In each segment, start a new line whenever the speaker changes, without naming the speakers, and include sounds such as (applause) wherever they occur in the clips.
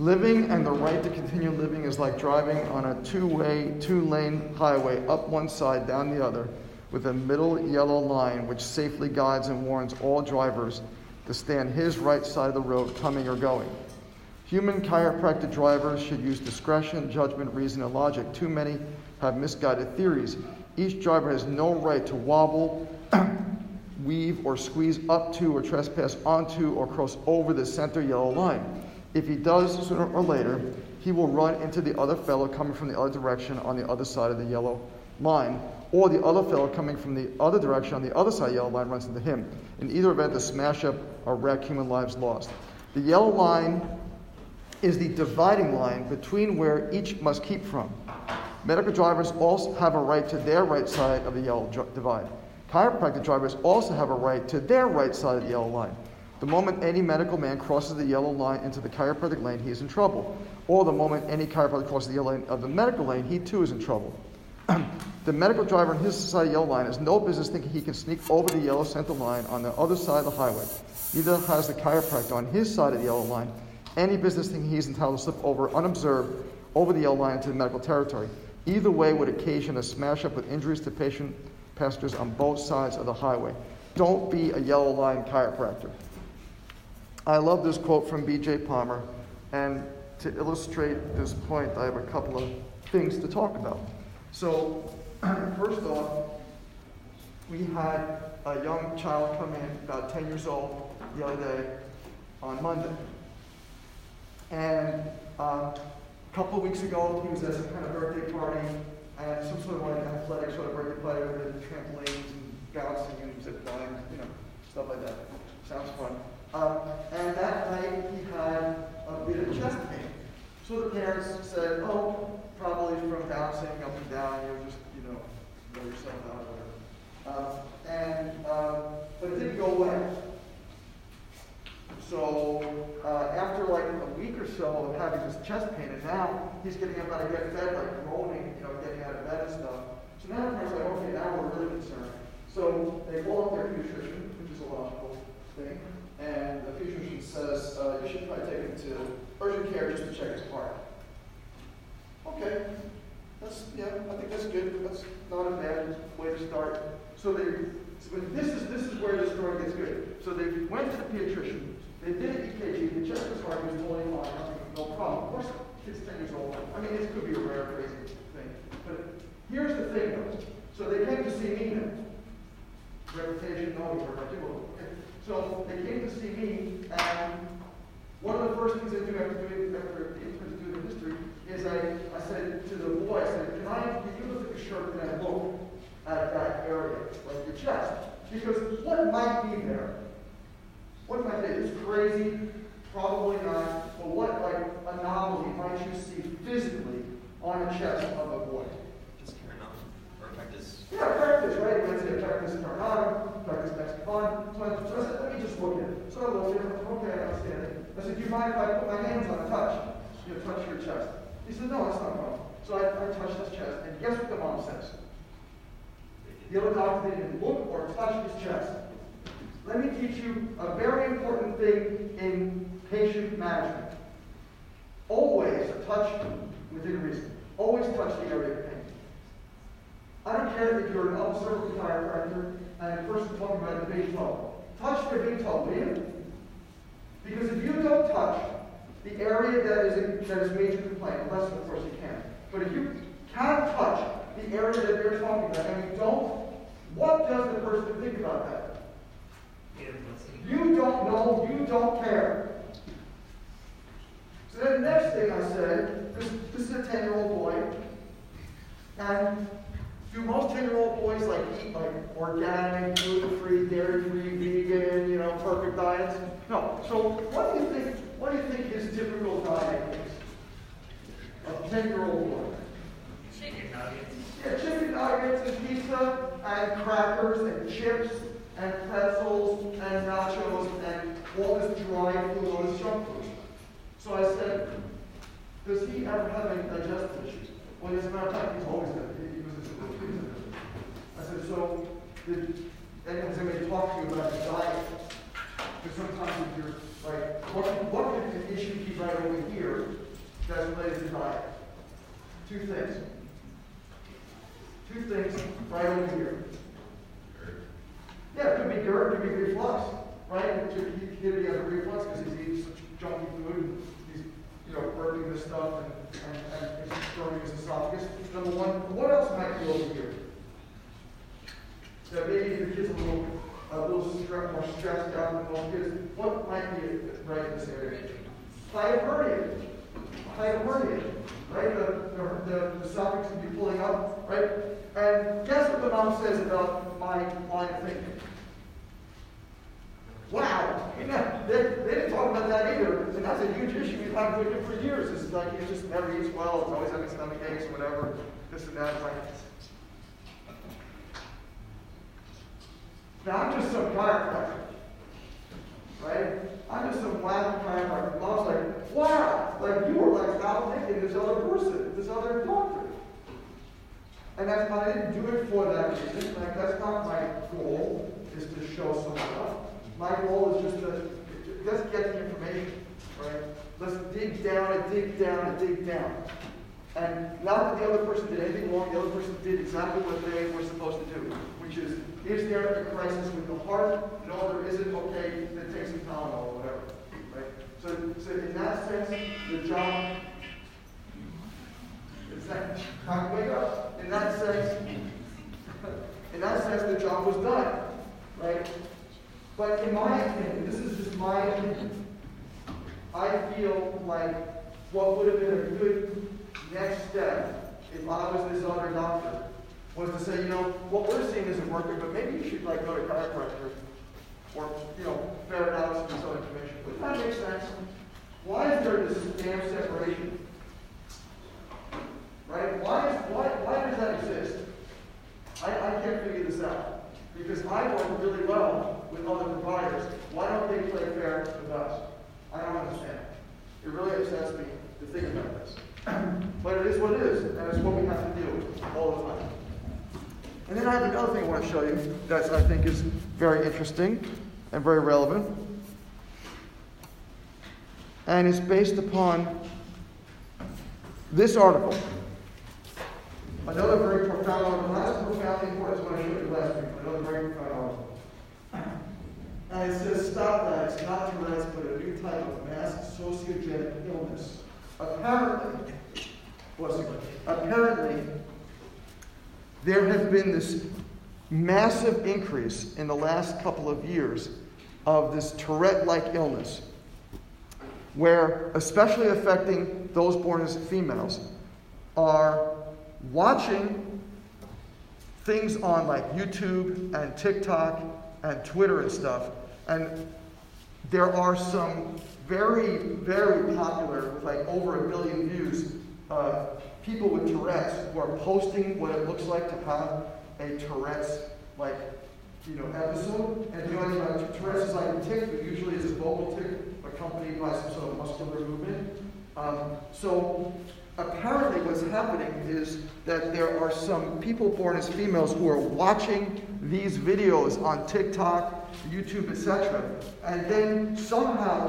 Living and the right to continue living is like driving on a two way, two lane highway up one side, down the other, with a middle yellow line which safely guides and warns all drivers to stand his right side of the road, coming or going. Human chiropractic drivers should use discretion, judgment, reason, and logic. Too many have misguided theories. Each driver has no right to wobble, (clears throat) weave, or squeeze up to, or trespass onto, or cross over the center yellow line. If he does, sooner or later, he will run into the other fellow coming from the other direction on the other side of the yellow line, or the other fellow coming from the other direction on the other side of the yellow line runs into him. In either event, the smash up or wreck, human lives lost. The yellow line is the dividing line between where each must keep from. Medical drivers also have a right to their right side of the yellow divide. Chiropractic drivers also have a right to their right side of the yellow line. The moment any medical man crosses the yellow line into the chiropractic lane, he is in trouble. Or the moment any chiropractor crosses the yellow line of the medical lane, he too is in trouble. (clears throat) the medical driver on his side of the yellow line has no business thinking he can sneak over the yellow center line on the other side of the highway. Neither has the chiropractor on his side of the yellow line any business thinking he is entitled to slip over unobserved over the yellow line into the medical territory. Either way would occasion a smash up with injuries to patient passengers on both sides of the highway. Don't be a yellow line chiropractor. I love this quote from B.J. Palmer, and to illustrate this point, I have a couple of things to talk about. So, (clears throat) first off, we had a young child come in, about 10 years old, the other day on Monday. And uh, a couple of weeks ago, he was at some kind of birthday party and some sort of like athletic sort of birthday party with trampolines and bouncing and zip lines, you know, stuff like that. Sounds fun. Uh, and that night he had a bit of chest pain. So the parents said, oh, probably from bouncing up and down, you're just, you know, blow yourself out or whatever. Uh, and, uh, but it didn't go away. So uh, after like a week or so of having this chest pain, and now he's getting up out of bed, like groaning, you know, getting out of bed and stuff. So now the parents are like, okay, now we're really concerned. So they call up their pediatrician, which is a logical thing, and the pediatrician says, uh, you probably take him to urgent care just to check his heart. Okay, that's yeah, I think that's good. That's not a bad way to start. So they, so this is this is where the story gets good. So they went to the pediatrician. They did an EKG. They checked his heart. He was totally fine. No problem. Of course, kid's 10 years old. I mean, this could be a rare, crazy thing. But here's the thing, though. So they came to see me now. Reputation, no, you're right. Okay. So they came to see me, one of the first things I do after doing after doing the history is I, I said to the boy, I said, can I can you look at the shirt and I look at that area, like your chest? Because what might be there? What might be? It's crazy, probably not, but what like anomaly might you see physically on a chest of a boy?
Just carrying on. Or practice.
Yeah, practice, right? Let's say practice in Tarnado, practice. So I, so I said, let me just look at it. So I looked at it, okay, I understand it. I said, do you mind if I put my hands on a touch? You know, touch your chest. He said, no, it's not problem. So I, I touched his chest, and guess what the mom says? The other doctor didn't look or touch his chest. Let me teach you a very important thing in patient management. Always touch within reason. Always touch the area of pain. I don't care if you're an upper chiropractor and a person talking about the big toe. Touch the big toe, will you? Because if you don't touch the area that is a, that is major complaint, unless of course you can. But if you can't touch the area that they're talking about and you don't, what does the person think about that? You don't know, you don't care. So then the next thing I said, this, this is a 10 year old boy, and do most 10 year old boys like eat like organic, gluten free, dairy free, vegan, you know, perfect diets? No. So what do you think what do you think his typical diet is? A 10 year old boy.
Chicken nuggets.
Yeah, chicken nuggets and pizza and crackers and chips and pretzels and nachos and all this dry food, all this junk food. So I said, does he ever have any digestive issues? Well, as a matter of fact, he's always had he was a I said, so did anyone ever talk to you about you're Like, what, what could the issue be right over here that's related to diet? Two things. Two things right over here. Yeah, it could be GERD, it could be reflux, right? Could be a reflux because he's eating such junky food and he's, you know, burping this stuff and, and, and it's his esophagus. Number one, what else might be over here? That maybe the kid's a little, a little more stressed out than most kids. What might be right in this area? hiatal hernia. Hyperhernia, right? The, the, the, the esophagus can be pulling up, right? And guess what the mom says about my line of thinking? Wow, you know, they, they didn't talk about that either. And that's a huge issue we've had with him for years. It's like he just never eats well, he's always having stomach aches whatever, this and that. It's like, now I'm just some chiropractor, right? I'm just some black chiropractor. Mom's like, wow, like you were like out thinking this other person, this other doctor. And that's I didn't do it for that reason. Like that's not my goal, is to show someone up. My goal is just to just get the information, right? Let's dig down and dig down and dig down. And not that the other person did anything wrong, the other person did exactly what they were supposed to do, which is, is there a crisis with the heart? No, there isn't. Okay, then take some Tylenol or whatever, right? So, so in that sense, the job is that time wake up. In that sense, (laughs) in that sense, the job was done, right? But in my opinion, this is just my opinion, I feel like what would have been a good next step if I was this other doctor was to say, you know, what we're seeing isn't working, but maybe you should like go to chiropractor or, you know, ferret out some of this information. Would that make sense? Why is there this damn separation? Right? Why, is, why, why does that exist? I, I can't figure this out. Because I work really well with other providers. Why don't they play fair with us? I don't understand. It really upsets me to think about this. (clears throat) but it is what it is, and it's what we have to do all the time. And then I have another thing I want to show you that I think is very interesting and very relevant. And it's based upon this article. Another very profound article, not as profoundly important as what I showed you last week, but another very profound article. And it says, stop that, it's not to Tourette's, but a new type of mass sociogenic illness. Apparently, apparently, there has been this massive increase in the last couple of years of this Tourette like illness, where, especially affecting those born as females, are watching things on like YouTube and TikTok and Twitter and stuff, and there are some very, very popular, with like over a billion views, uh, people with Tourette's who are posting what it looks like to have a Tourette's like you know episode. And you know anything about Tourette's is like a tic, but usually it's a vocal tic accompanied by some sort of muscular movement. Um, so apparently what's happening is that there are some people born as females who are watching these videos on TikTok, YouTube, etc., and then somehow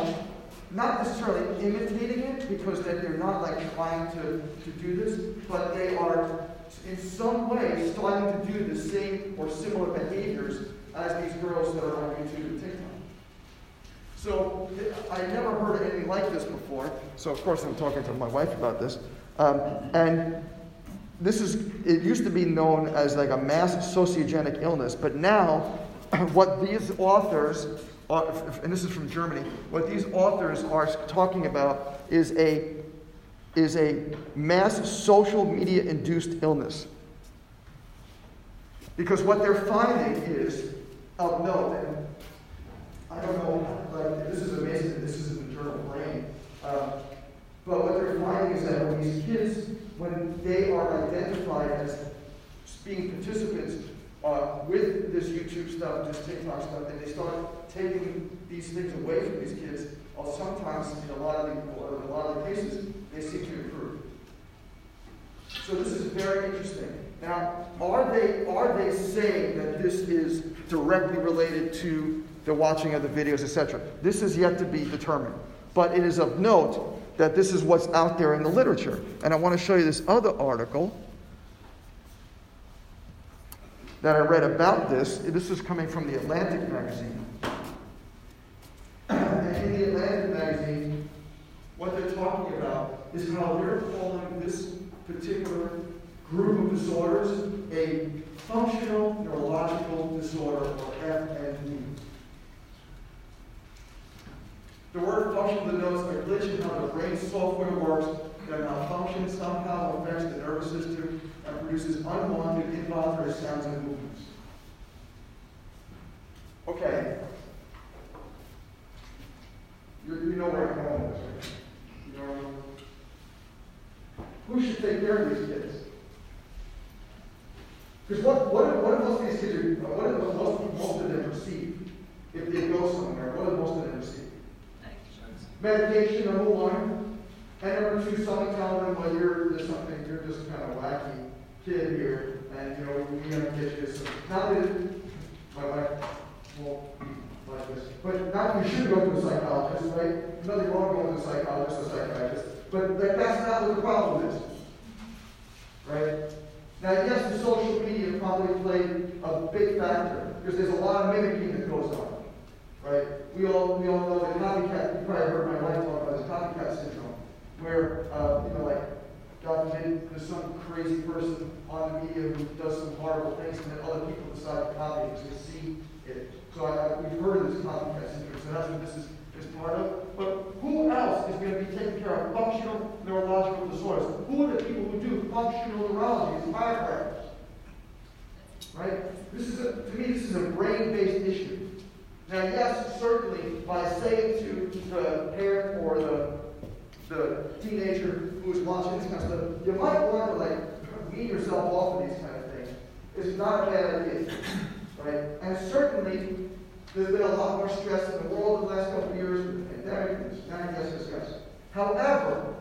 not necessarily imitating it because that they're not like trying to, to do this, but they are in some way starting to do the same or similar behaviors as these girls that are on YouTube and TikTok. So I never heard anything like this before. So of course I'm talking to my wife about this. Um, and this is it used to be known as like a mass sociogenic illness, but now (clears throat) what these authors and this is from Germany, what these authors are talking about is a, is a mass social media induced illness. Because what they're finding is note, and I don't know, like, this is amazing that this is in the journal Brain. Um, but what they're finding is that when these kids, when they are identified as being participants uh, with this YouTube stuff, this TikTok stuff, and they start taking these things away from these kids, or sometimes in a lot of the, in a lot of the cases, they seem to improve. So this is very interesting. Now, are they are they saying that this is directly related to the watching of the videos, etc. This is yet to be determined. But it is of note that this is what's out there in the literature. And I want to show you this other article that I read about this. This is coming from the Atlantic magazine. And in the Atlantic magazine, what they're talking about is how they're calling this particular group of disorders a functional neurological disorder, or FND. The word functional denotes a glitch in how the brain software works that malfunctions somehow affects the nervous system and produces unwanted involuntary sounds and movements. Okay. You, you know where I'm going with this, right? You know, who should take care of these kids? Because what, what, what do most of these kids are, what do most, most of them receive if they go somewhere? What do most of them receive? Medication, number one. And number two, someone telling them, well, you're just something, you're just kind of wacky kid here, and you know, we gotta get you some. Not that my wife won't like this, but not that you should go to a psychologist, right? Nothing wrong going to a psychologist or psychiatrist, but that, that's not what the problem is, right? Now, yes, the social media probably played a big factor because there's a lot of mimicking that goes on, right? We all we all know the copycat. You probably heard my wife talk about this copycat syndrome, where uh, you know, like God forbid, there's some crazy person on the media who does some horrible things, and then other people decide to copy it they see it. So I, I, we've heard of this copycat syndrome. So that's what this is is part of. But who else is going to be taking care of functional neurological disorders? Who are the people who do functional neurology? It's chiropractors. Right? This is a, to me, this is a brain-based issue. Now, yes, certainly, by saying to the parent or the, the teenager who's watching this kind of stuff, you might want to like wean yourself off of these kind of things. It's not a bad idea. Right? And certainly, there's been a lot more stress in the world in the last couple of years with the pandemic and this, yes, yes, yes. However,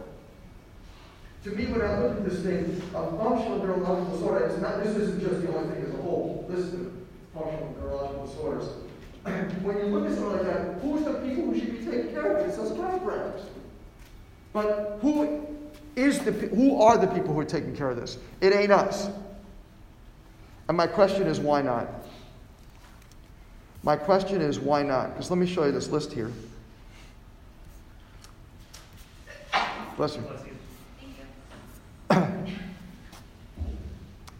to me, when I look at this thing, a functional neurological disorder, it's not, this isn't just the only thing as a whole. List of functional neurological disorders. (clears throat) when you look at something like that, who's the people who should be taking care of? It's those chiropractors. But who is the who are the people who are taking care of this? It ain't us. And my question is, why not? My question is, why not? Because let me show you this list here. Bless you. (coughs)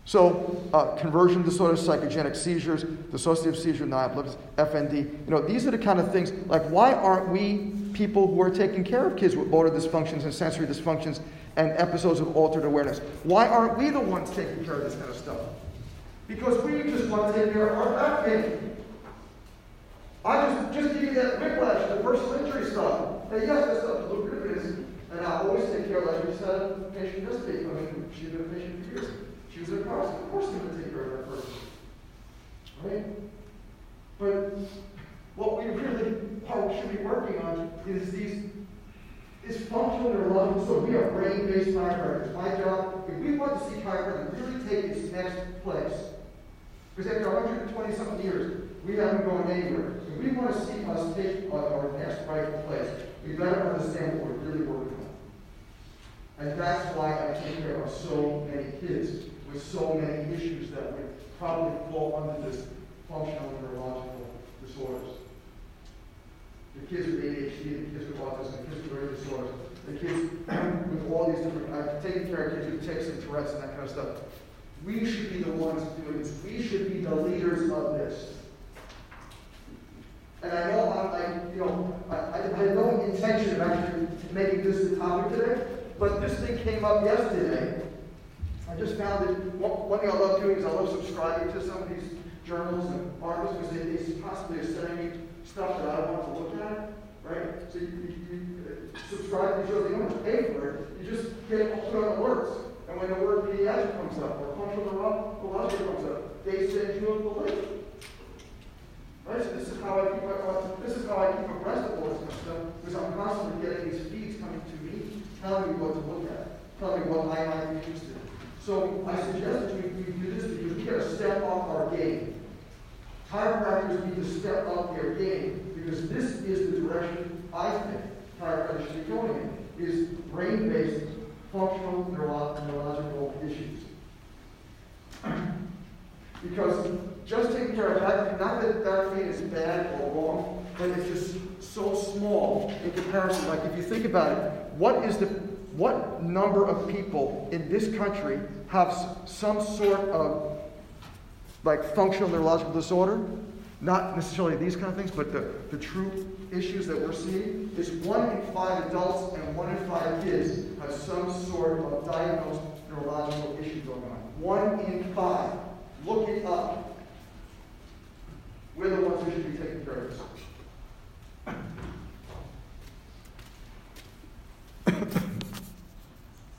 so, uh, conversion disorders, psychogenic seizures, dissociative seizure, non-epilepsy, FND. You know, these are the kind of things, like, why aren't we people who are taking care of kids with motor dysfunctions and sensory dysfunctions and episodes of altered awareness? Why aren't we the ones taking care of this kind of stuff? Because we just want to take care of our back pain. I just just give you that whiplash, the personal injury stuff. And yes, that stuff is lucrative, and I always take care of said, a patient yesterday. I mean, she's been a patient for years. She was in a car. Of course, I'm going to take care of that person, right? But what we really should be working on is these is functional neurological. So we are brain-based chiropractors. My job, if we want to see chiropractic really take its next place, because after 120 something years, we haven't gone anywhere. If we want to see us take our next right place, we better understand what we're really working on. And that's why I take care of so many kids with so many issues that would probably fall under this functional neurological disorders. The kids with ADHD, the kids with autism, the kids with learning disorders, the kids (clears throat) with all these different, I've taken care of kids with tics and Tourette's and that kind of stuff. We should be the ones doing this. We should be the leaders of this. And I know I'm, I, you know, I, I had no intention of actually making this the topic today, but this thing came up yesterday. I just found it, one, thing I love doing is I love subscribing to some of these journals and articles because they possibly sending me stuff that I want to look at, right? So you, you, you uh, subscribe to these shows, you don't have to pay for it, you just get put on alerts. And when the word pediatric comes up or neurology comes up, they send you a link. Right? So this is how I keep my, uh, this is how I keep abreast of all this kind of stuff, because I'm constantly getting these feeds coming to me, telling me what to look at, telling me what I might be interested in. So I suggest that we, we do this because we got to step off our game. Chiropractors need to step up their game because this is the direction I think chiropractors should be going in, is brain-based functional neuro- neurological issues. (clears throat) because just taking care of that, not that that pain is bad or wrong, but it's just so small in comparison. Like if you think about it, what is the what number of people in this country have some sort of like functional neurological disorder, not necessarily these kind of things, but the, the true issues that we're seeing is one in five adults and one in five kids have some sort of diagnosed neurological issue going on. One in five. Look it up. We're the ones who should be taking care of this. (coughs) (coughs) (coughs)